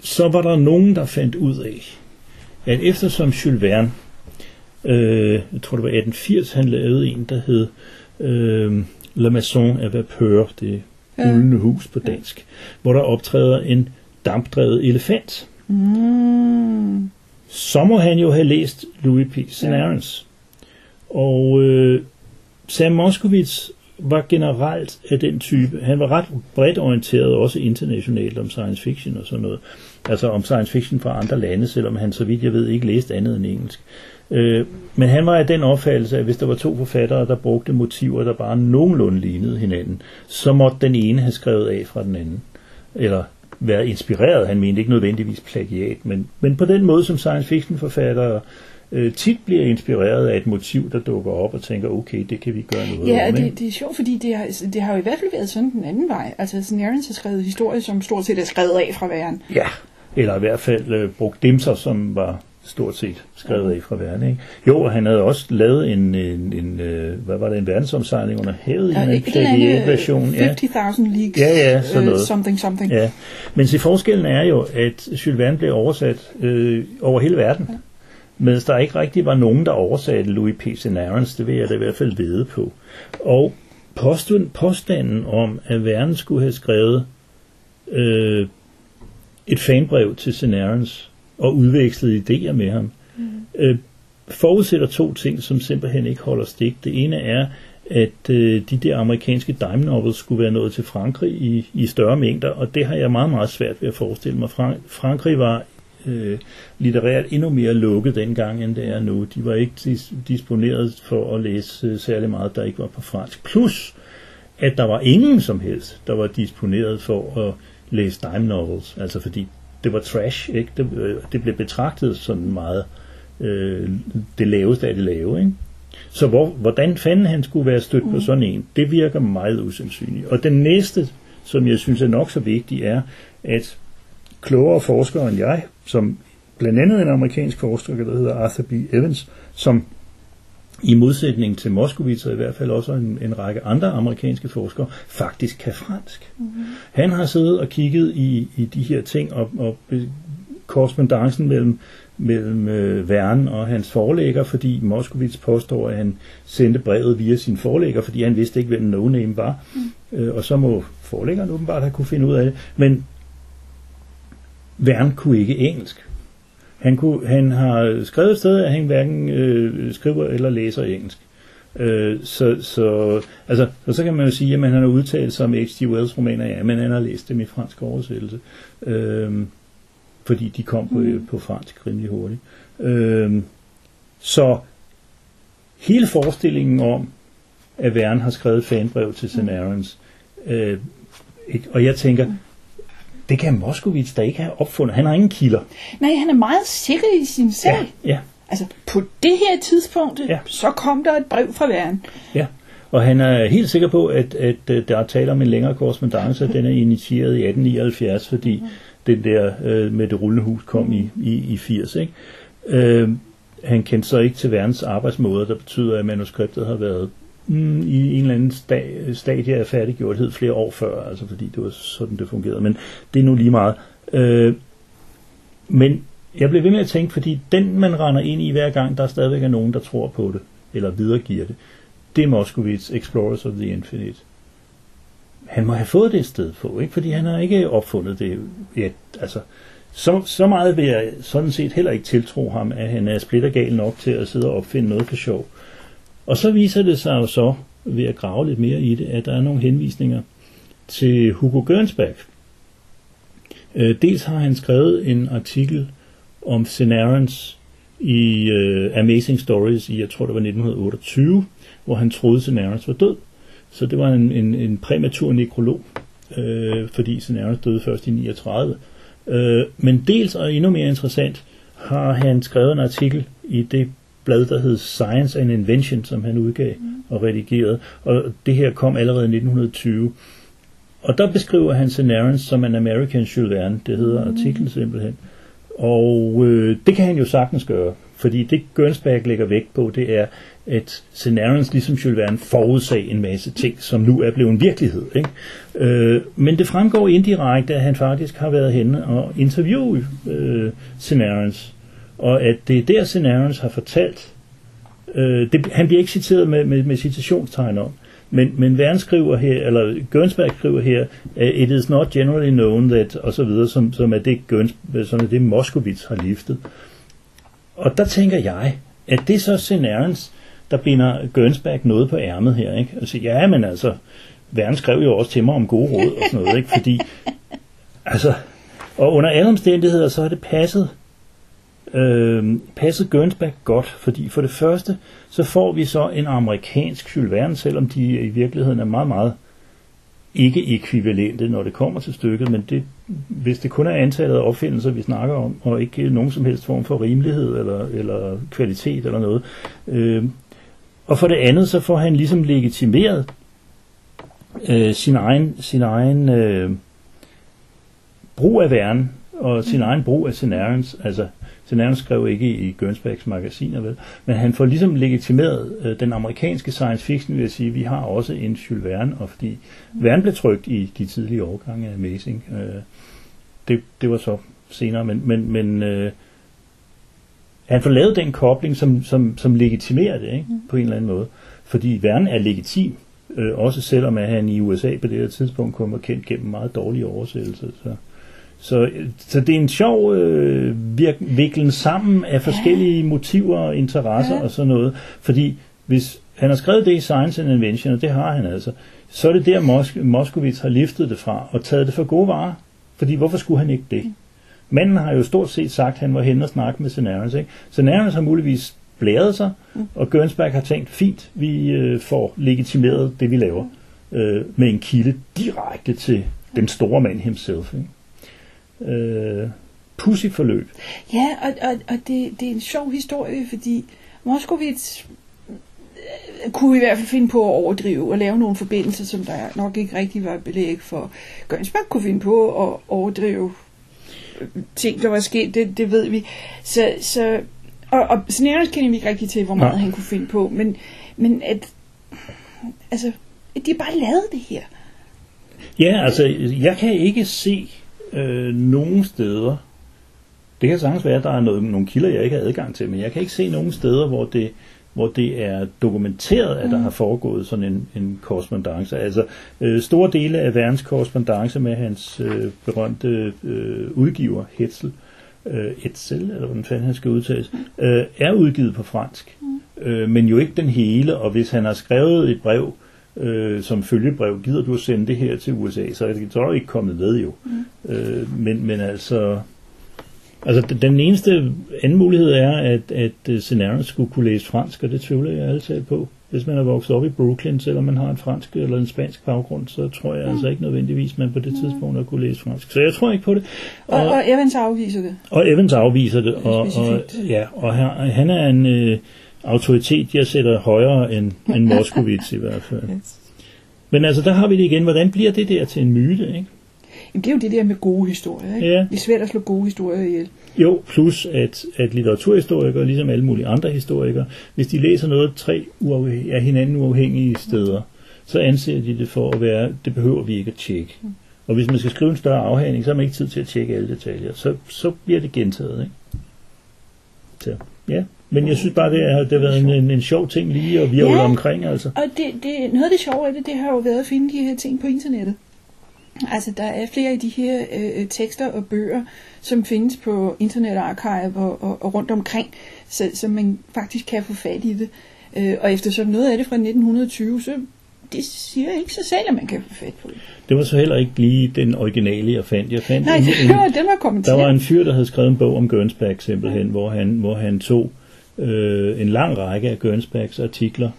Speaker 2: så var der nogen, der fandt ud af, at eftersom Jules Verne, øh, jeg tror det var 1880, han lavede en, der hed øh, La Maison à Vapeur, det
Speaker 1: Ja.
Speaker 2: uldende hus på dansk, hvor der optræder en dampdrevet elefant.
Speaker 1: Mm.
Speaker 2: så må han jo have læst Louis P. Senarens. Og øh, Sam Moskowitz var generelt af den type. Han var ret bredt orienteret, også internationalt om science fiction og sådan noget. Altså om science fiction fra andre lande, selvom han, så vidt jeg ved, ikke læste andet end engelsk. Øh, men han var af den opfattelse, at hvis der var to forfattere, der brugte motiver, der bare nogenlunde lignede hinanden, så måtte den ene have skrevet af fra den anden. Eller været inspireret. Han mente ikke nødvendigvis plagiat, men, men på den måde, som science fiction forfattere øh, tit bliver inspireret af et motiv, der dukker op og tænker, okay, det kan vi gøre noget
Speaker 1: Ja,
Speaker 2: om.
Speaker 1: det, det er sjovt, fordi det har, det har jo i hvert fald været sådan den anden vej. Altså, Snarens har skrevet historier, som stort set er skrevet af fra verden.
Speaker 2: Ja, eller i hvert fald øh, brugt dimser, som var stort set skrevet af fra verden. Ikke? Jo, og han havde også lavet en, en, en øh, hvad var det, en verdensomsejling under havet i
Speaker 1: Ja,
Speaker 2: en
Speaker 1: eller andet
Speaker 2: plagiat-version. Ja.
Speaker 1: 50.000 leagues.
Speaker 2: Ja, ja, sådan
Speaker 1: øh,
Speaker 2: noget.
Speaker 1: something, something.
Speaker 2: Ja, men se, forskellen er jo, at Jules Verne blev oversat øh, over hele verden. Ja. Mens der ikke rigtig var nogen, der oversatte Louis P. Senarens, det vil jeg da i hvert fald vide på. Og påstanden, påstanden om, at Verne skulle have skrevet øh, et fanbrev til Senarens og udvekslet idéer med ham, mm. øh, forudsætter to ting, som simpelthen ikke holder stik. Det ene er, at øh, de der amerikanske dime novels skulle være nået til Frankrig i, i større mængder, og det har jeg meget, meget svært ved at forestille mig. Frank- Frankrig var øh, litterært endnu mere lukket dengang, end det er nu. De var ikke dis- disponeret for at læse øh, særlig meget, der ikke var på fransk. Plus, at der var ingen som helst, der var disponeret for at læse dime novels, altså fordi det var trash, ikke? Det, øh, det blev betragtet sådan meget øh, det laveste af det lave, ikke? Så hvor, hvordan fanden han skulle være stødt mm. på sådan en, det virker meget usandsynligt. Og den næste, som jeg synes er nok så vigtig, er, at klogere forskere end jeg, som blandt andet en amerikansk forsker, der hedder Arthur B. Evans, som i modsætning til Moskowitz og i hvert fald også en, en række andre amerikanske forskere, faktisk kan fransk. Mm-hmm. Han har siddet og kigget i, i de her ting og, og korrespondancen mellem, mellem øh, Verne og hans forlægger, fordi Moskowitz påstår, at han sendte brevet via sin forlægger, fordi han vidste ikke, hvem No Name var. Mm. Øh, og så må forlæggeren åbenbart have kunne finde ud af det. Men Verne kunne ikke engelsk. Han, kunne, han har skrevet et sted, at han hverken øh, skriver eller læser engelsk. Øh, så, så, altså, og så kan man jo sige, at han har udtalt sig om H.G. Wells romaner, ja, men han har læst dem i fransk oversættelse. Øh, fordi de kom på, mm. på fransk rimelig hurtigt. Øh, så hele forestillingen om, at Verne har skrevet fanbrev til St. Arons, øh, ikke, og jeg tænker, det kan Moskowitz da ikke have opfundet. Han har ingen kilder.
Speaker 1: Nej, han er meget sikker i sin sag.
Speaker 2: Ja, ja,
Speaker 1: Altså, på det her tidspunkt,
Speaker 2: Ja.
Speaker 1: så kom der et brev fra verden.
Speaker 2: ja. Og han er helt sikker på, at, at, at der er tale om en længere korrespondence, den er initieret i 1879, fordi den der øh, med det rullende hus kom i, i, i 80. Ikke? Øh, han kendte så ikke til verdens arbejdsmåder, der betyder, at manuskriptet har været mm, i en eller anden sta- stadie af færdiggjorthed flere år før, altså fordi det var sådan, det fungerede. Men det er nu lige meget. Øh, men jeg blev ved med at tænke, fordi den, man render ind i hver gang, der er stadigvæk er nogen, der tror på det, eller videregiver det, det er Moskowitz, Explorers of the Infinite. Han må have fået det et sted på, ikke? fordi han har ikke opfundet det. Ja, altså, så, så meget vil jeg sådan set heller ikke tiltro ham, at han er splittergal nok til at sidde og opfinde noget for sjov. Og så viser det sig jo så, ved at grave lidt mere i det, at der er nogle henvisninger til Hugo Gernsback. Øh, dels har han skrevet en artikel om Cenarens i uh, Amazing Stories i, jeg tror det var 1928, hvor han troede, Cenarens var død. Så det var en, en, en præmatur nekrolog, øh, fordi Cenarens døde først i 39. Øh, men dels, og endnu mere interessant, har han skrevet en artikel i det blad, der hed Science and Invention, som han udgav og redigerede. Og det her kom allerede i 1920. Og der beskriver han Cenarens som en American Jules Verne. Det hedder artiklen simpelthen. Og øh, det kan han jo sagtens gøre, fordi det Gernsback lægger vægt på, det er, at Cenarens ligesom Jules Verne forudsag en masse ting, som nu er blevet en virkelighed. Ikke? Øh, men det fremgår indirekte, at han faktisk har været henne og interviewet øh, Cenarens, og at det er der, Cenarens har fortalt, øh, det, han bliver ikke citeret med, med, med citationstegn om, men, men Verne skriver her, eller Gønsberg skriver her, it is not generally known that, og så videre, som, som er det, Gerns, som er det Moskowitz har liftet. og der tænker jeg, at det er så Scenarians, der binder Gønsberg noget på ærmet her. Ikke? Altså, ja, men altså, Verne skrev jo også til mig om gode råd og sådan noget, ikke? fordi, altså, og under alle omstændigheder, så har det passet, øh, passet Gernsback godt, fordi for det første, så får vi så en amerikansk Jules Verne, selvom de i virkeligheden er meget, meget ikke ekvivalente, når det kommer til stykket, men det, hvis det kun er antallet af opfindelser, vi snakker om, og ikke nogen som helst form for rimelighed eller, eller kvalitet eller noget. Øh, og for det andet, så får han ligesom legitimeret øh, sin egen, sin egen øh, brug af væren og sin mm. egen brug af scenariens. Altså, Scenariens skrev ikke i Gernsbacks magasiner, vel? men han får ligesom legitimeret øh, den amerikanske science fiction ved at sige, at vi har også en Jules Verne, og fordi Verne blev trygt i de tidlige årgange af Amazing. Øh, det, det var så senere, men, men, men øh, han får lavet den kobling, som, som, som legitimerer det ikke? Mm. på en eller anden måde. Fordi Verne er legitim, øh, også selvom at han i USA på det her tidspunkt kommer kendt gennem meget dårlige oversættelser. Så. Så, så det er en sjov øh, virk- viklen sammen af forskellige motiver og interesser ja. og sådan noget. Fordi hvis han har skrevet det i Science and Invention, og det har han altså, så er det der Mos- Moskowitz har liftet det fra og taget det for gode varer. Fordi hvorfor skulle han ikke det? Mm. Manden har jo stort set sagt, at han var hen og snakke med Cenarius. Ikke? Cenarius har muligvis blæret sig, mm. og Gernsback har tænkt, fint, vi øh, får legitimeret det, vi laver, øh, med en kilde direkte til den store mand himself. Ikke? Øh, pussy forløb.
Speaker 1: Ja, og, og, og det, det er en sjov historie, fordi Moskowitz øh, kunne i hvert fald finde på at overdrive og lave nogle forbindelser, som der nok ikke rigtig var belæg for. Gønsberg kunne finde på at overdrive øh, ting, der var sket, det, det ved vi. Så, så, og, og Scenarios kender vi ikke rigtig til, hvor meget ja. han kunne finde på, men, men at, altså, at de bare lavede det her.
Speaker 2: Ja, altså, jeg kan ikke se øh, nogle steder, det kan sagtens være, at der er noget, nogle kilder, jeg ikke har adgang til, men jeg kan ikke se nogen steder, hvor det, hvor det er dokumenteret, at der mm. har foregået sådan en, en korrespondence. Altså øh, store dele af verdens korrespondence med hans øh, berømte øh, udgiver, Hetzel, øh, Etzel, eller hvordan fanden han skal udtales, mm. øh, er udgivet på fransk. Mm. Øh, men jo ikke den hele, og hvis han har skrevet et brev, øh, som følgebrev, gider du at sende det her til USA, så er det er ikke kommet med jo. Mm. Øh, men, men altså, altså den eneste anden mulighed er, at, at scenariet skulle kunne læse fransk, og det tvivler jeg altid på. Hvis man er vokset op i Brooklyn, selvom man har en fransk eller en spansk baggrund, så tror jeg mm. altså ikke nødvendigvis, man på det tidspunkt har kunne læse fransk. Så jeg tror ikke på det.
Speaker 1: Og, og, og Evans afviser det.
Speaker 2: Og Evans afviser det. Og, og, ja, og her, han er en... Øh, autoritet, jeg sætter højere end, end Moskowitz i hvert fald. [laughs] Yes. Men altså, der har vi det igen. Hvordan bliver det der til en myte, ikke?
Speaker 1: Jamen, det er jo det der med gode historier, ikke?
Speaker 2: Ja.
Speaker 1: Det er svært at slå gode historier ihjel.
Speaker 2: Jo, plus at, at litteraturhistorikere, ligesom alle mulige andre historikere, hvis de læser noget tre af hinanden uafhængige steder, så anser de det for at være, det behøver vi ikke at tjekke. Mm. Og hvis man skal skrive en større afhandling, så har man ikke tid til at tjekke alle detaljer. Så, så bliver det gentaget, ikke? Så, ja. Men jeg synes bare, det har, det har været en, en, en sjov ting lige at virve ja, omkring. Altså.
Speaker 1: og det, det, noget af det sjove af det, det har jo været at finde de her ting på internettet. Altså, der er flere af de her øh, tekster og bøger, som findes på Internet Archive og, og, og rundt omkring, så, så man faktisk kan få fat i det. Øh, og eftersom noget af det fra 1920, så det siger ikke sig selv, at man kan få fat på det.
Speaker 2: Det var så heller ikke lige den originale, jeg fandt. Jeg fandt
Speaker 1: Nej,
Speaker 2: en,
Speaker 1: det var, den var kommenteret.
Speaker 2: Der var en fyr, der havde skrevet en bog om Gernsback simpelthen, hvor han, hvor han tog øh, en lang række af Gernsbacks artikler,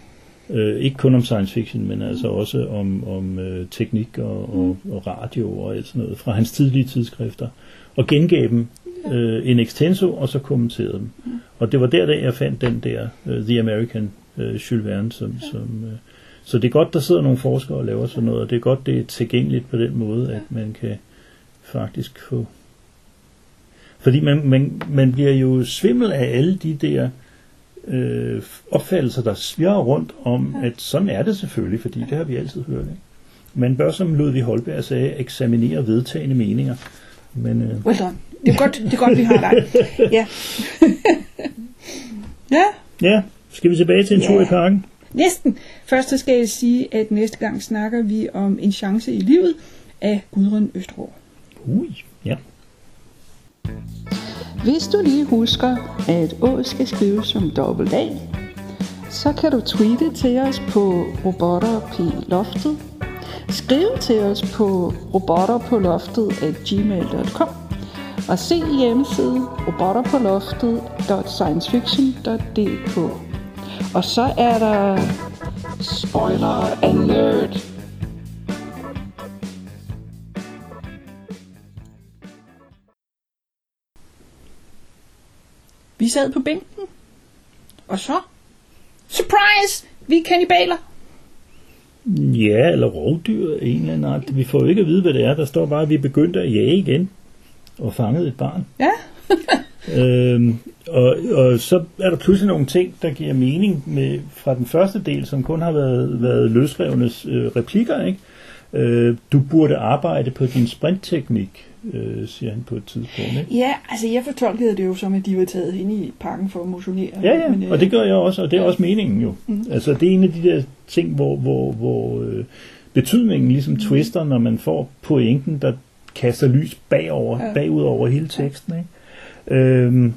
Speaker 2: øh, ikke kun om science fiction, men altså også om, om øh, teknik og, og, og radio og alt sådan noget fra hans tidlige tidsskrifter, og gengav dem øh, in extenso, og så kommenterede dem. Og det var der, da jeg fandt den der, uh, The American uh, Jules Verne, som, som uh, så det er godt, der sidder nogle forskere og laver sådan noget, og det er godt, det er tilgængeligt på den måde, at man kan faktisk få... Fordi man, man, man bliver jo svimmel af alle de der øh, opfattelser, der svirrer rundt om, at sådan er det selvfølgelig, fordi det har vi altid hørt. Ikke? Man bør, som Ludvig Holberg sagde, eksaminere vedtagende meninger. Men, øh...
Speaker 1: Well done. Det er godt, det er godt vi har dig. [laughs] Ja. [laughs] ja.
Speaker 2: Ja, skal vi tilbage til en ja. tur i parken?
Speaker 1: Næsten. Først så skal jeg sige, at næste gang snakker vi om En chance i livet af Gudrun Østergaard.
Speaker 2: Ui, ja.
Speaker 1: Hvis du lige husker, at Å skal skrives som dobbelt A, så kan du tweete til os på robotter på loftet. Skriv til os på robotterpåloftet at gmail.com og se hjemmeside robotterpåloftet.sciencefiction.dk Og så er der spoiler alert. Vi sad på bænken, og så, surprise, vi er kannibaler.
Speaker 2: Ja, eller rovdyr af en eller anden art. Vi får jo ikke at vide, hvad det er. Der står bare, at vi er begyndt at jage igen og fanget et barn.
Speaker 1: Ja, [laughs]
Speaker 2: Øhm, og, og så er der pludselig nogle ting, der giver mening med, fra den første del, som kun har været, været løsrevnes øh, replikker. Ikke? Øh, du burde arbejde på din sprintteknik, øh, siger han på et tidspunkt. Ikke?
Speaker 1: ja altså jeg fortolkede det jo som, at de var taget ind i parken for at motionere.
Speaker 2: Ja, ja,
Speaker 1: Men, øh,
Speaker 2: og det gør jeg også, og det er
Speaker 1: ja.
Speaker 2: også meningen jo.
Speaker 1: Mm.
Speaker 2: Altså det er en af de der ting, hvor, hvor, hvor øh, betydningen ligesom
Speaker 1: Mm.
Speaker 2: twister, når man får pointen, der kaster lys bagover,
Speaker 1: Ja.
Speaker 2: bagud over hele teksten. Ikke? Øhm,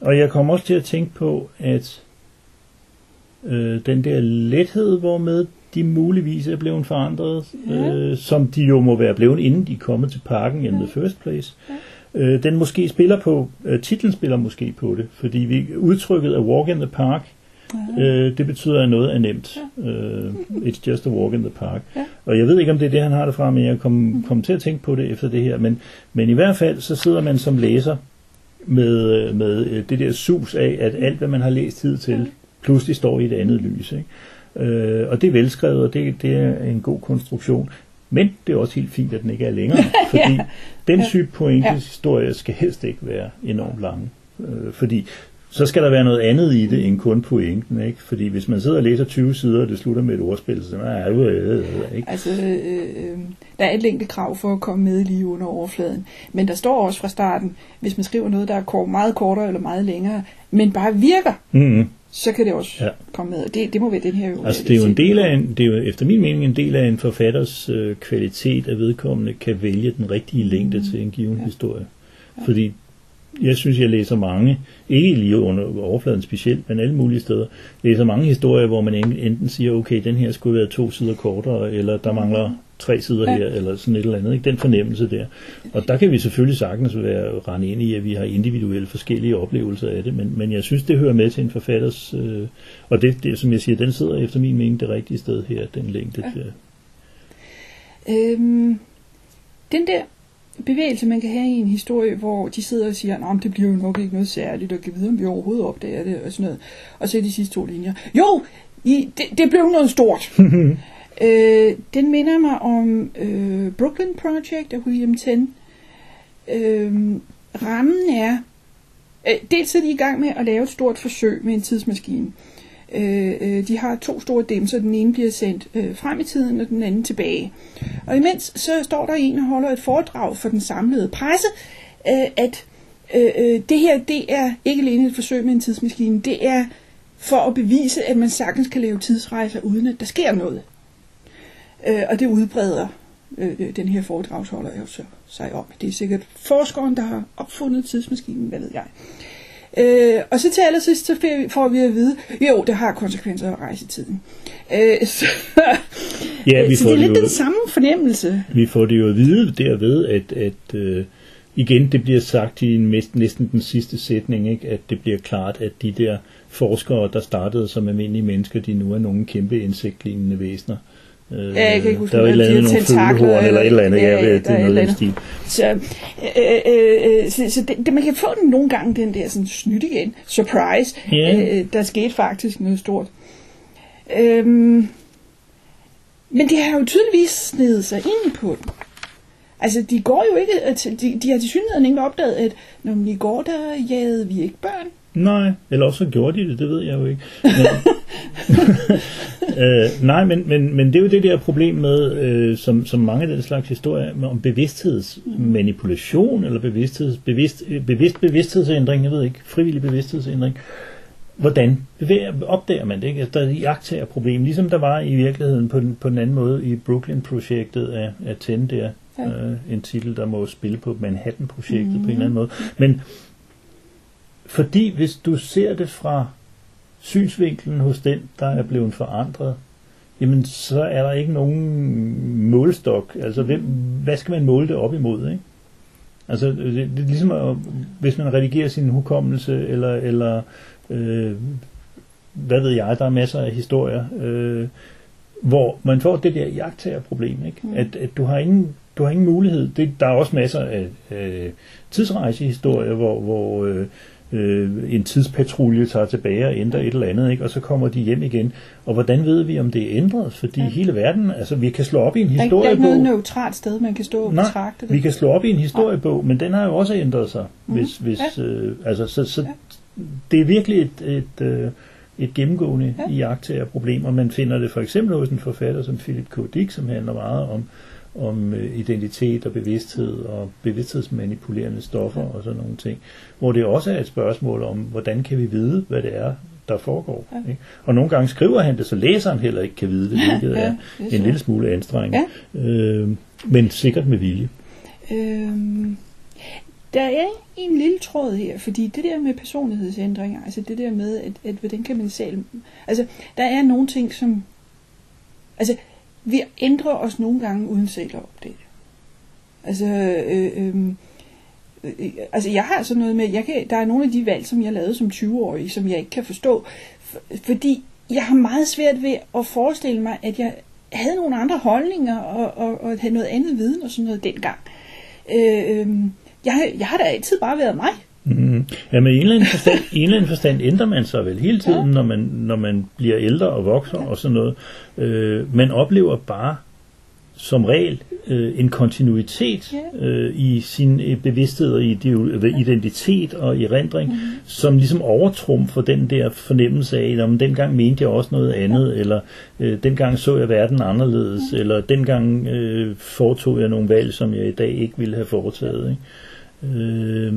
Speaker 2: og jeg kommer også til at tænke på, at øh, den der lethed, hvormed de muligvis er blevet forandret,
Speaker 1: Ja.
Speaker 2: øh, som de jo må være blevet, inden de er kommet til parken in the first place, øh, den måske spiller på, øh, titlen spiller måske på det, fordi vi udtrykket af walk in the park,
Speaker 1: Ja.
Speaker 2: øh, det betyder, at noget er nemt. Øh, it's just a walk in the park.
Speaker 1: Ja.
Speaker 2: Og jeg ved ikke, om det er det, han har det fra, men jeg kom, kom til at tænke på det efter det her. Men, men i hvert fald, så sidder man som læser med, øh, med øh, det der sus af, at alt, hvad man har læst hidtil, pludselig står i et andet lys. Ikke? Øh, og det er velskrevet, og det, det er en god konstruktion. Men det er også helt fint, at den ikke er længere, [laughs] fordi
Speaker 1: Ja.
Speaker 2: den type pointes
Speaker 1: Ja.
Speaker 2: historie skal helst ikke være enormt lang. Øh, fordi så skal der være noget andet i det end kun pointen, ikke? Fordi hvis man sidder og læser 20 sider, og det slutter med et ordspil, så er det jo ikke?
Speaker 1: Altså, øh, øh, der er et længdekrav for at komme med lige under overfladen. Men der står også fra starten, hvis man skriver noget, der er kort, meget kortere eller meget længere, men bare virker,
Speaker 2: Mm-hmm.
Speaker 1: Så kan det også
Speaker 2: Ja.
Speaker 1: ja. komme med. Det, det må være den her jo.
Speaker 2: Altså det er jo en del af en, det er jo efter min mening en del af en forfatters øh, kvalitet, at vedkommende kan vælge den rigtige længde
Speaker 1: Mm.
Speaker 2: til en given
Speaker 1: Ja.
Speaker 2: historie. Fordi jeg synes, jeg læser mange, ikke lige under overfladen specielt, men alle mulige steder, læser mange historier, hvor man en- enten siger, okay, den her skulle være to sider kortere, eller der mangler tre sider
Speaker 1: Ja.
Speaker 2: her, eller sådan et eller andet. Ikke? Den fornemmelse der. Og der kan vi selvfølgelig sagtens være rende ind i, at vi har individuelle forskellige oplevelser af det, men, men jeg synes, det hører med til en forfatters, øh, og det, det, som jeg siger, den sidder efter min mening det rigtige sted her, den længde. Ja.
Speaker 1: Øhm, den der bevægelse, man kan have i en historie, hvor de sidder og siger, at det bliver jo nok ikke noget særligt, og kan vide, om vi overhovedet opdager det, og sådan noget. Og så de sidste to linjer. Jo, I, det, det blev noget stort. [laughs] øh, den minder mig om øh, Brooklyn Project af William Ten. Øh, rammen er, øh, dels er de i gang med at lave et stort forsøg med en tidsmaskine. Øh, øh, de har to store dimser, den ene bliver sendt øh, frem i tiden, og den anden tilbage. Og imens så står der en og holder et foredrag for den samlede presse, øh, at øh, øh, det her det er ikke alene et forsøg med en tidsmaskine, det er for at bevise, at man sagtens kan lave tidsrejser, uden at der sker noget. Øh, og det udbreder øh, øh, den her foredragsholder jo så sig om. Det er sikkert forskeren, der har opfundet tidsmaskinen, hvad ved jeg. Øh, og så til allersidst, så får- vi at vide, jo, det har konsekvenser at rejse i tiden. Øh, [laughs] så
Speaker 2: Ja, vi
Speaker 1: så
Speaker 2: får
Speaker 1: det er lidt
Speaker 2: jo-
Speaker 1: den samme fornemmelse.
Speaker 2: Vi får det jo at vide derved, at, at øh, igen, det bliver sagt i næsten, næsten den sidste sætning, ikke? at det bliver klart, at de der forskere, der startede som almindelige mennesker, de nu er nogle kæmpe insektlignende væsener. Øh,
Speaker 1: Ja, jeg kan ikke huske,
Speaker 2: der er jo et eller andet
Speaker 1: de
Speaker 2: nogle følehorn eller et eller andet,
Speaker 1: ja,
Speaker 2: ja,
Speaker 1: ja,
Speaker 2: det er noget
Speaker 1: et
Speaker 2: af
Speaker 1: eller
Speaker 2: den stil.
Speaker 1: Så, øh, øh, øh, så, så det, det, man kan få den nogle gange, den der sådan snydt igen. Surprise.
Speaker 2: Ja.
Speaker 1: Øh, der skete faktisk noget stort. Øhm, men det har jo tydeligvis snedet sig ind på den. Altså, de går jo ikke, at- de, de har til synligheden ikke opdaget, at når man i går, der jagede vi ikke børn.
Speaker 2: Nej, eller også så gjorde de det, det ved jeg jo ikke. Men, [laughs] øh, nej, men, men, men det er jo det der problem med, øh, som, som mange af den slags historier, med, om bevidsthedsmanipulation, eller bevidstheds, bevidst, bevidst bevidsthedsændring, jeg ved ikke, frivillig bevidsthedsændring. Hvordan bevæger, opdager man det? Ikke? Altså, der er jagttagerproblem, ligesom der var i virkeligheden på den, på den anden måde i Brooklyn-projektet af, af Ten der. Øh, en titel, der må spille på Manhattan-projektet mm. på en eller anden måde. Men fordi hvis du ser det fra synsvinklen hos den, der er blevet forandret, jamen så er der ikke nogen målestok. Altså, hvem, hvad skal man måle det op imod, ikke? Altså, det, det er ligesom, at, hvis man redigerer sin hukommelse, eller, eller øh, hvad ved jeg, der er masser af historier, øh, hvor man får det der jagttagerproblem, ikke?
Speaker 1: Mm.
Speaker 2: At, at du har ingen du har ingen mulighed. Det, der er også masser af øh, tidsrejsehistorier, hvor, hvor øh, øh, en tidspatrulje tager tilbage og ændrer et eller andet, ikke? og så kommer de hjem igen. Og hvordan ved vi, om det er ændret? Fordi
Speaker 1: Ja.
Speaker 2: hele verden, altså vi kan slå op i en
Speaker 1: er, ikke, der er ikke
Speaker 2: historiebog.
Speaker 1: noget neutralt sted, man kan stå og
Speaker 2: Nej,
Speaker 1: betragte det.
Speaker 2: vi kan slå op i en historiebog, men den har jo også ændret sig.
Speaker 1: Mhm.
Speaker 2: Hvis, hvis,
Speaker 1: Ja.
Speaker 2: øh, altså, så, så
Speaker 1: Ja.
Speaker 2: det er virkelig et, et, øh, et gennemgående
Speaker 1: Ja.
Speaker 2: ja. iagttagerproblem, og man finder det for eksempel hos en forfatter som Philip K. Dick, som handler meget om, om øh, identitet og bevidsthed og bevidsthedsmanipulerende stoffer og sådan nogle ting, hvor det også er et spørgsmål om, hvordan kan vi vide, hvad det er, der foregår.
Speaker 1: Ja.
Speaker 2: Ikke? Og nogle gange skriver han det, så læseren heller ikke kan vide det, hvilket [laughs]
Speaker 1: Ja,
Speaker 2: er
Speaker 1: det er
Speaker 2: en lille smule anstrengende. Øh, men sikkert med vilje.
Speaker 1: Øhm, der er en lille tråd her, fordi det der med personlighedsændringer, altså det der med, at, at hvordan kan man selv... Altså, der er nogle ting, som... Altså, vi ændrer os nogle gange uden selv at opdage det. Altså, øh, øh, øh, altså jeg har sådan noget med, jeg kan, der er nogle af de valg, som jeg lavede som 20-årig, som jeg ikke kan forstå, fordi jeg har meget svært ved at forestille mig, at jeg havde nogle andre holdninger og, og, og havde noget andet viden og sådan noget dengang. Øh, øh, jeg, jeg har da altid bare været mig.
Speaker 2: Mm. Ja, men i en eller anden forstand, i en eller anden forstand ændrer man sig vel hele tiden,
Speaker 1: Ja.
Speaker 2: ja. når, man, når man bliver ældre og vokser og sådan noget. Øh, man oplever bare som regel øh, en kontinuitet
Speaker 1: Ja.
Speaker 2: øh, i sin øh, bevidsthed og identitet og erindring, mm. som ligesom overtrumfer den der fornemmelse af, at dengang mente jeg også noget andet, eller øh, dengang så jeg verden anderledes, mm. eller dengang øh, foretog jeg nogle valg, som jeg i dag ikke ville have foretaget. Ikke? Øh,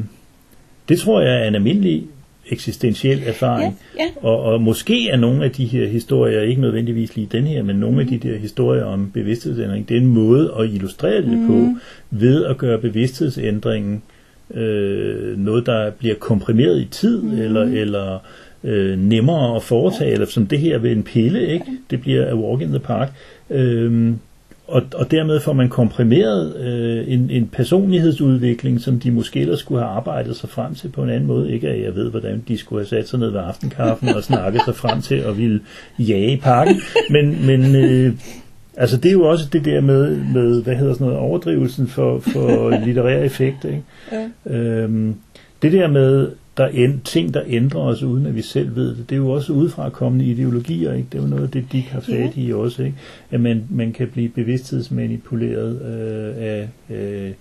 Speaker 2: det tror jeg er en almindelig eksistentiel erfaring.
Speaker 1: Ja, ja.
Speaker 2: Og, og måske er nogle af de her historier, ikke nødvendigvis lige den her, men nogle af de der historier om bevidsthedsændring, det er en måde at illustrere det mm. på, ved at gøre bevidsthedsændringen øh, noget, der bliver komprimeret i tid, mm. eller, eller øh, nemmere at foretage, ja. eller som det her ved en pille, ikke? det bliver a walk in the park. Øh, og, og dermed får man komprimeret øh, en, en personlighedsudvikling, som de måske ellers skulle have arbejdet sig frem til på en anden måde. Ikke at jeg ved, hvordan de skulle have sat sig ned ved aftenkaffen og snakket sig frem til at ville jage i parken. Men, men øh, altså det er jo også det der med, med hvad hedder sådan noget, overdrivelsen for, for litterær effekt. Ikke?
Speaker 1: Ja.
Speaker 2: Øhm, det der med der er ting, der ændrer os, uden at vi selv ved det, det er jo også udefra kommende ideologier. Ikke? Det er jo noget af det, de har fat i også. Ikke? At man, man kan blive bevidsthedsmanipuleret øh, af, øh,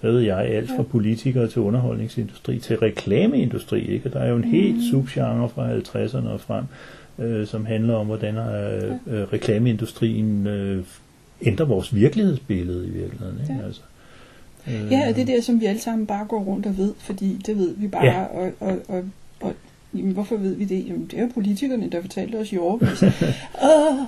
Speaker 2: hvad ved jeg, alt fra politikere til underholdningsindustri til reklameindustri. Ikke? Og der er jo en helt subgenre fra 50'erne og frem, øh, som handler om, hvordan øh, øh, reklameindustrien øh, ændrer vores virkelighedsbillede i virkeligheden. Ikke? Altså, øh,
Speaker 1: Ja, og det er det, som vi alle sammen bare går rundt og ved, fordi det ved vi bare,
Speaker 2: Ja.
Speaker 1: og, og, og, og jamen, hvorfor ved vi det? Jamen, det er politikerne, der fortalte os i overvis. [laughs] Åh,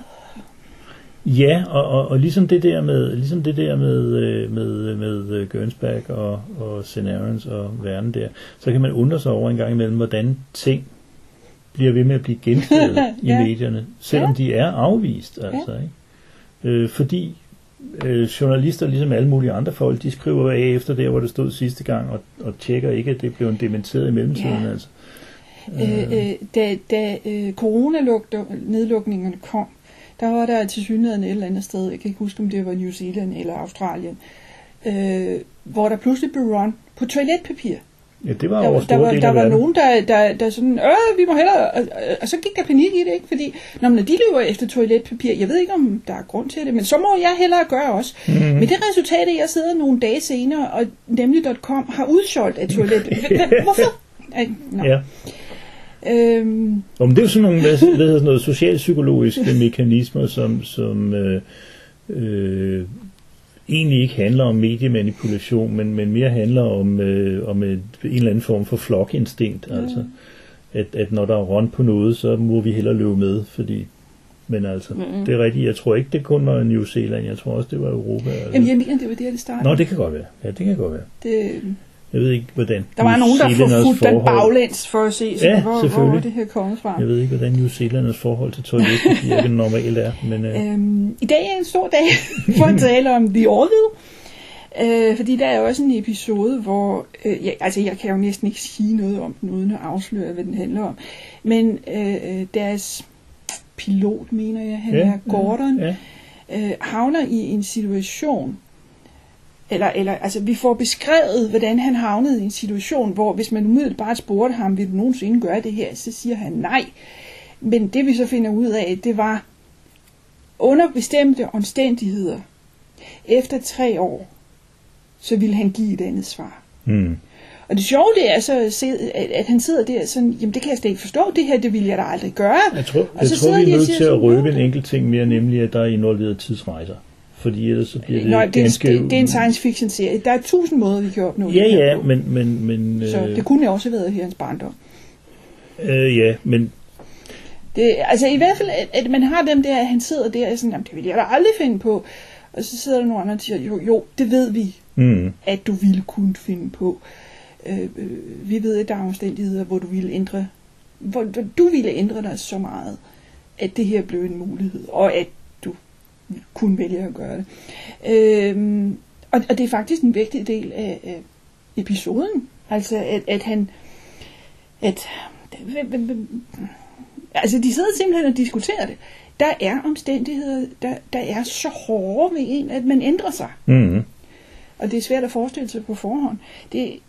Speaker 2: Ja, og, og, og ligesom det der med, ligesom det der med, øh, med, med øh, Gernsback og, og Cenarians og verden der, så kan man undre sig over en gang imellem, hvordan ting bliver ved med at blive gentaget [laughs] i
Speaker 1: Ja.
Speaker 2: medierne, selvom de er afvist. Altså, ikke? Øh, fordi øh, journalister, ligesom alle mulige andre folk, de skriver af efter der, hvor det stod sidste gang, og, og tjekker ikke, at det blev dementeret i mellemtiden.
Speaker 1: Ja.
Speaker 2: Altså.
Speaker 1: øh, øh, da da øh, coronanedlukningerne kom, der var der til synligheden et eller andet sted, jeg kan ikke huske, om det var New Zealand eller Australien, øh, hvor der pludselig blev run på toiletpapir.
Speaker 2: Ja, det var
Speaker 1: Der,
Speaker 2: over
Speaker 1: der,
Speaker 2: store
Speaker 1: var,
Speaker 2: dele
Speaker 1: der var nogen, der, der, der sådan, øh, vi må hellere, og, og så gik der panik i det, ikke? Fordi, når, når de løber efter toiletpapir, jeg ved ikke, om der er grund til det, men så må jeg hellere gøre også.
Speaker 2: Mhm.
Speaker 1: Mm-hmm. Men det resultat er, at jeg sidder nogle dage senere, og nemlig.com har udsolgt af toiletpapir. [laughs] Hvorfor? Ej.
Speaker 2: Ja.
Speaker 1: Øhm,
Speaker 2: men det er jo sådan nogle hvad, hvad hedder sådan noget, socialpsykologiske mekanismer, som, som øh, øh, egentlig ikke handler om mediemanipulation, men, men mere handler om, øh, om et, en eller anden form for flokinstinkt. Altså, at, at når der er run på noget, så må vi hellere løbe med, fordi Men altså,
Speaker 1: Mhm.
Speaker 2: mm. det er rigtigt. Jeg tror ikke, det kun var New Zealand. Jeg tror også, det var Europa. Altså.
Speaker 1: Jamen, jeg mener, det var der, det startede.
Speaker 2: Nå, det kan godt være. Ja, det kan godt være.
Speaker 1: det,
Speaker 2: Jeg ved ikke, hvordan
Speaker 1: der var
Speaker 2: New
Speaker 1: nogen, der forfulgte den baglæns for at se,
Speaker 2: Ja,
Speaker 1: hvor, hvor det her kommet fra.
Speaker 2: Jeg ved ikke, hvordan New Zealanders forhold til toiletpapir normalt er, men øh,
Speaker 1: Øhm, I dag er en stor dag [laughs] for at tale om The Orville. Øh, fordi der er jo også en episode, hvor... Øh, jeg, altså, jeg kan jo næsten ikke sige noget om den, uden at afsløre, hvad den handler om. Men øh, deres pilot, mener jeg, han
Speaker 2: Ja,
Speaker 1: er Gordon,
Speaker 2: ja.
Speaker 1: øh, havner i en situation, eller, eller altså, vi får beskrevet, hvordan han havnede i en situation, hvor hvis man umiddelbart spurgte ham, vil du nogensinde gøre det her, så siger han nej. Men det vi så finder ud af, det var under bestemte omstændigheder, efter tre år, så ville han give et andet svar.
Speaker 2: Hmm.
Speaker 1: Og det sjove det er så, at han sidder der sådan, jamen det kan jeg slet ikke forstå, det her, det ville jeg da aldrig gøre.
Speaker 2: Jeg tror,
Speaker 1: Og
Speaker 2: jeg
Speaker 1: så
Speaker 2: tror
Speaker 1: sidder
Speaker 2: vi er nødt til at røbe
Speaker 1: "Nå,
Speaker 2: en enkelt ting mere, nemlig at der er involveret tidsrejser. Fordi ellers så bliver det
Speaker 1: Nå, det, er,
Speaker 2: ganske...
Speaker 1: det, det er en science fiction serie. Der er tusind måder, vi kan opnå
Speaker 2: Ja,
Speaker 1: det
Speaker 2: ja,
Speaker 1: på.
Speaker 2: men... men, men
Speaker 1: Så
Speaker 2: øh,
Speaker 1: det kunne også have været her hans barndom.
Speaker 2: øh, ja, men
Speaker 1: Det, altså i hvert fald, at, at man har dem der, at han sidder der og sådan, jamen det vil jeg da aldrig finde på. Og så sidder der nogle andre og siger, jo, jo, det ved vi,
Speaker 2: mm,
Speaker 1: at du ville kunne finde på. Øh, øh, vi ved, at der er omstændigheder, hvor du ville ændre, hvor, hvor du ville ændre dig så meget, at det her blev en mulighed, og at kunne vælge at gøre det. Øh, og, og det er faktisk en vigtig del af, af episoden, altså at, at han, at, altså de sidder simpelthen og diskuterer det. Der er omstændigheder, der, der er så hårde ved en, at man ændrer sig.
Speaker 2: mm,
Speaker 1: Og det er svært at forestille sig på forhånd. Det,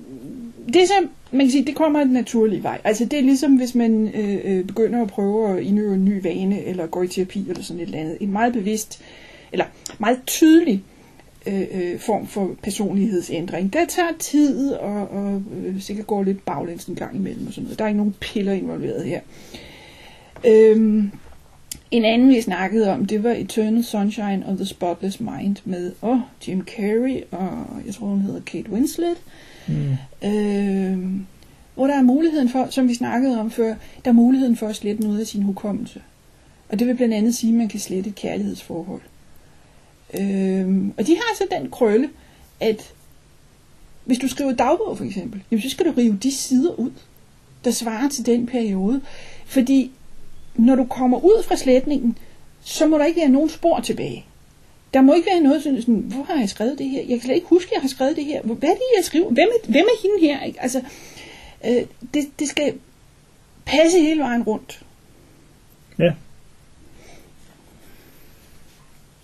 Speaker 1: det er så, man kan sige, det kommer den naturlige vej. Altså det er ligesom, hvis man øh, øh, begynder at prøve at indøve en ny vane, eller går i terapi, eller sådan et eller andet. En meget bevidst, eller meget tydelig øh, øh form for personlighedsændring. Det tager tid, og, og øh, sikkert går lidt baglæns en gang imellem, og sådan noget. Der er ikke nogen piller involveret her. Øhm, en anden, vi snakkede om, det var Eternal Sunshine of the Spotless Mind med oh, Jim Carrey og jeg tror, hun hedder Kate Winslet
Speaker 2: mm,
Speaker 1: Øhm, hvor der er muligheden for, som vi snakkede om før, der er muligheden for at slette noget af sin hukommelse. Og det vil blandt andet sige, at man kan slette et kærlighedsforhold. Øh, og de har så den krølle, at hvis du skriver dagbog for eksempel, jamen, så skal du rive de sider ud, der svarer til den periode. Fordi når du kommer ud fra sletningen, så må der ikke være nogen spor tilbage. Der må ikke være noget sådan, sådan, hvor har jeg skrevet det her? Jeg kan slet ikke huske, at jeg har skrevet det her. Hvad er det, jeg skriver? Hvem er, hvem er hende her? Ikke? Altså, øh, det, det skal passe hele vejen rundt.
Speaker 2: ja.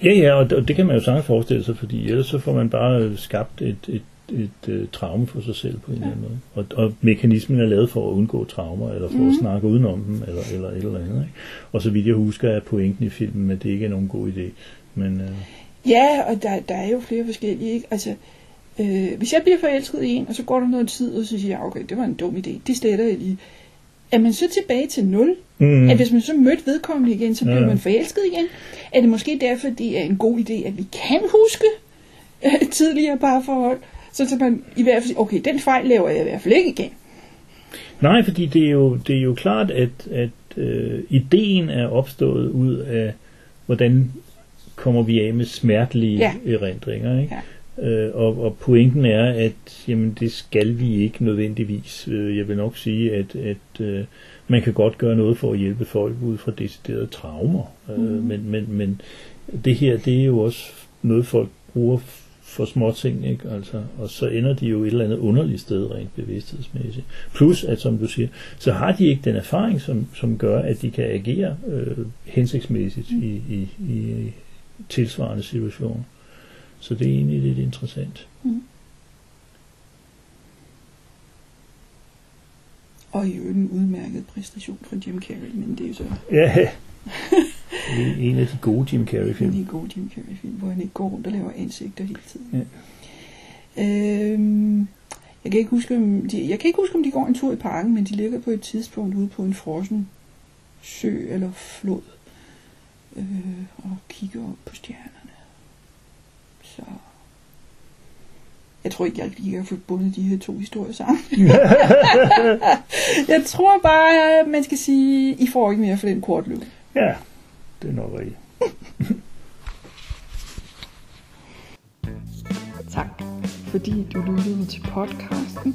Speaker 2: Ja, ja, og det, og det kan man jo sagtens forestille sig, fordi ellers så får man bare øh, skabt et, et, et, et traume for sig selv på en eller anden måde. Og, og mekanismen er lavet for at undgå traumer, eller for mm. at snakke udenom dem, eller, eller et eller andet. Ikke? Og så vidt jeg husker, er pointen i filmen, at det ikke er nogen god idé. Men øh,
Speaker 1: Ja, og der, der er jo flere forskellige. Ikke? Altså, øh, hvis jeg bliver forelsket i en, og så går der noget tid, og så siger jeg, okay, det var en dum idé. Det sletter jeg lige. Er man så tilbage til nul?
Speaker 2: mm,
Speaker 1: At hvis man så mødte vedkommende igen, så bliver
Speaker 2: Ja.
Speaker 1: man forelsket igen? Er det måske derfor, det er en god idé, at vi kan huske øh, tidligere parforhold? Så så man i hvert fald okay, den fejl laver jeg i hvert fald ikke igen.
Speaker 2: Nej, fordi det er jo, det er jo klart, at, at øh, ideen er opstået ud af, hvordan kommer vi af med smertelige
Speaker 1: Ja.
Speaker 2: erindringer. Ikke? Øh, og, og pointen er, at jamen, det skal vi ikke nødvendigvis. Øh, jeg vil nok sige, at, at øh, man kan godt gøre noget for at hjælpe folk ud fra deciderede traumer. Øh, men, men, men det her, det er jo også noget, folk bruger for små ting, ikke? Altså, og så ender de jo et eller andet underligt sted rent bevidsthedsmæssigt. Plus, at som du siger, så har de ikke den erfaring, som, som gør, at de kan agere øh, hensigtsmæssigt i, i, i tilsvarende situationer. Så det er egentlig lidt interessant.
Speaker 1: Og i øvrigt en udmærket præstation fra Jim Carrey, men det er jo så
Speaker 2: Ja, [laughs] en af de gode Jim
Speaker 1: en
Speaker 2: Carrey-film.
Speaker 1: af de gode Jim Carrey-film, hvor han ikke går rundt og laver ansigter hele tiden.
Speaker 2: Ja.
Speaker 1: Øhm, jeg, kan ikke huske, om de, jeg kan ikke huske, om de går en tur i parken, men de ligger på et tidspunkt ude på en frossen sø eller flod øh, og kigger op på stjernerne. Så jeg tror ikke, jeg lige har fået bundet de her to historier sammen. [laughs] jeg tror bare, at man skal sige, I får ikke mere for den kortløb.
Speaker 2: Ja, Det er nok rigtigt. [laughs]
Speaker 1: Tak, fordi du lyttede til podcasten.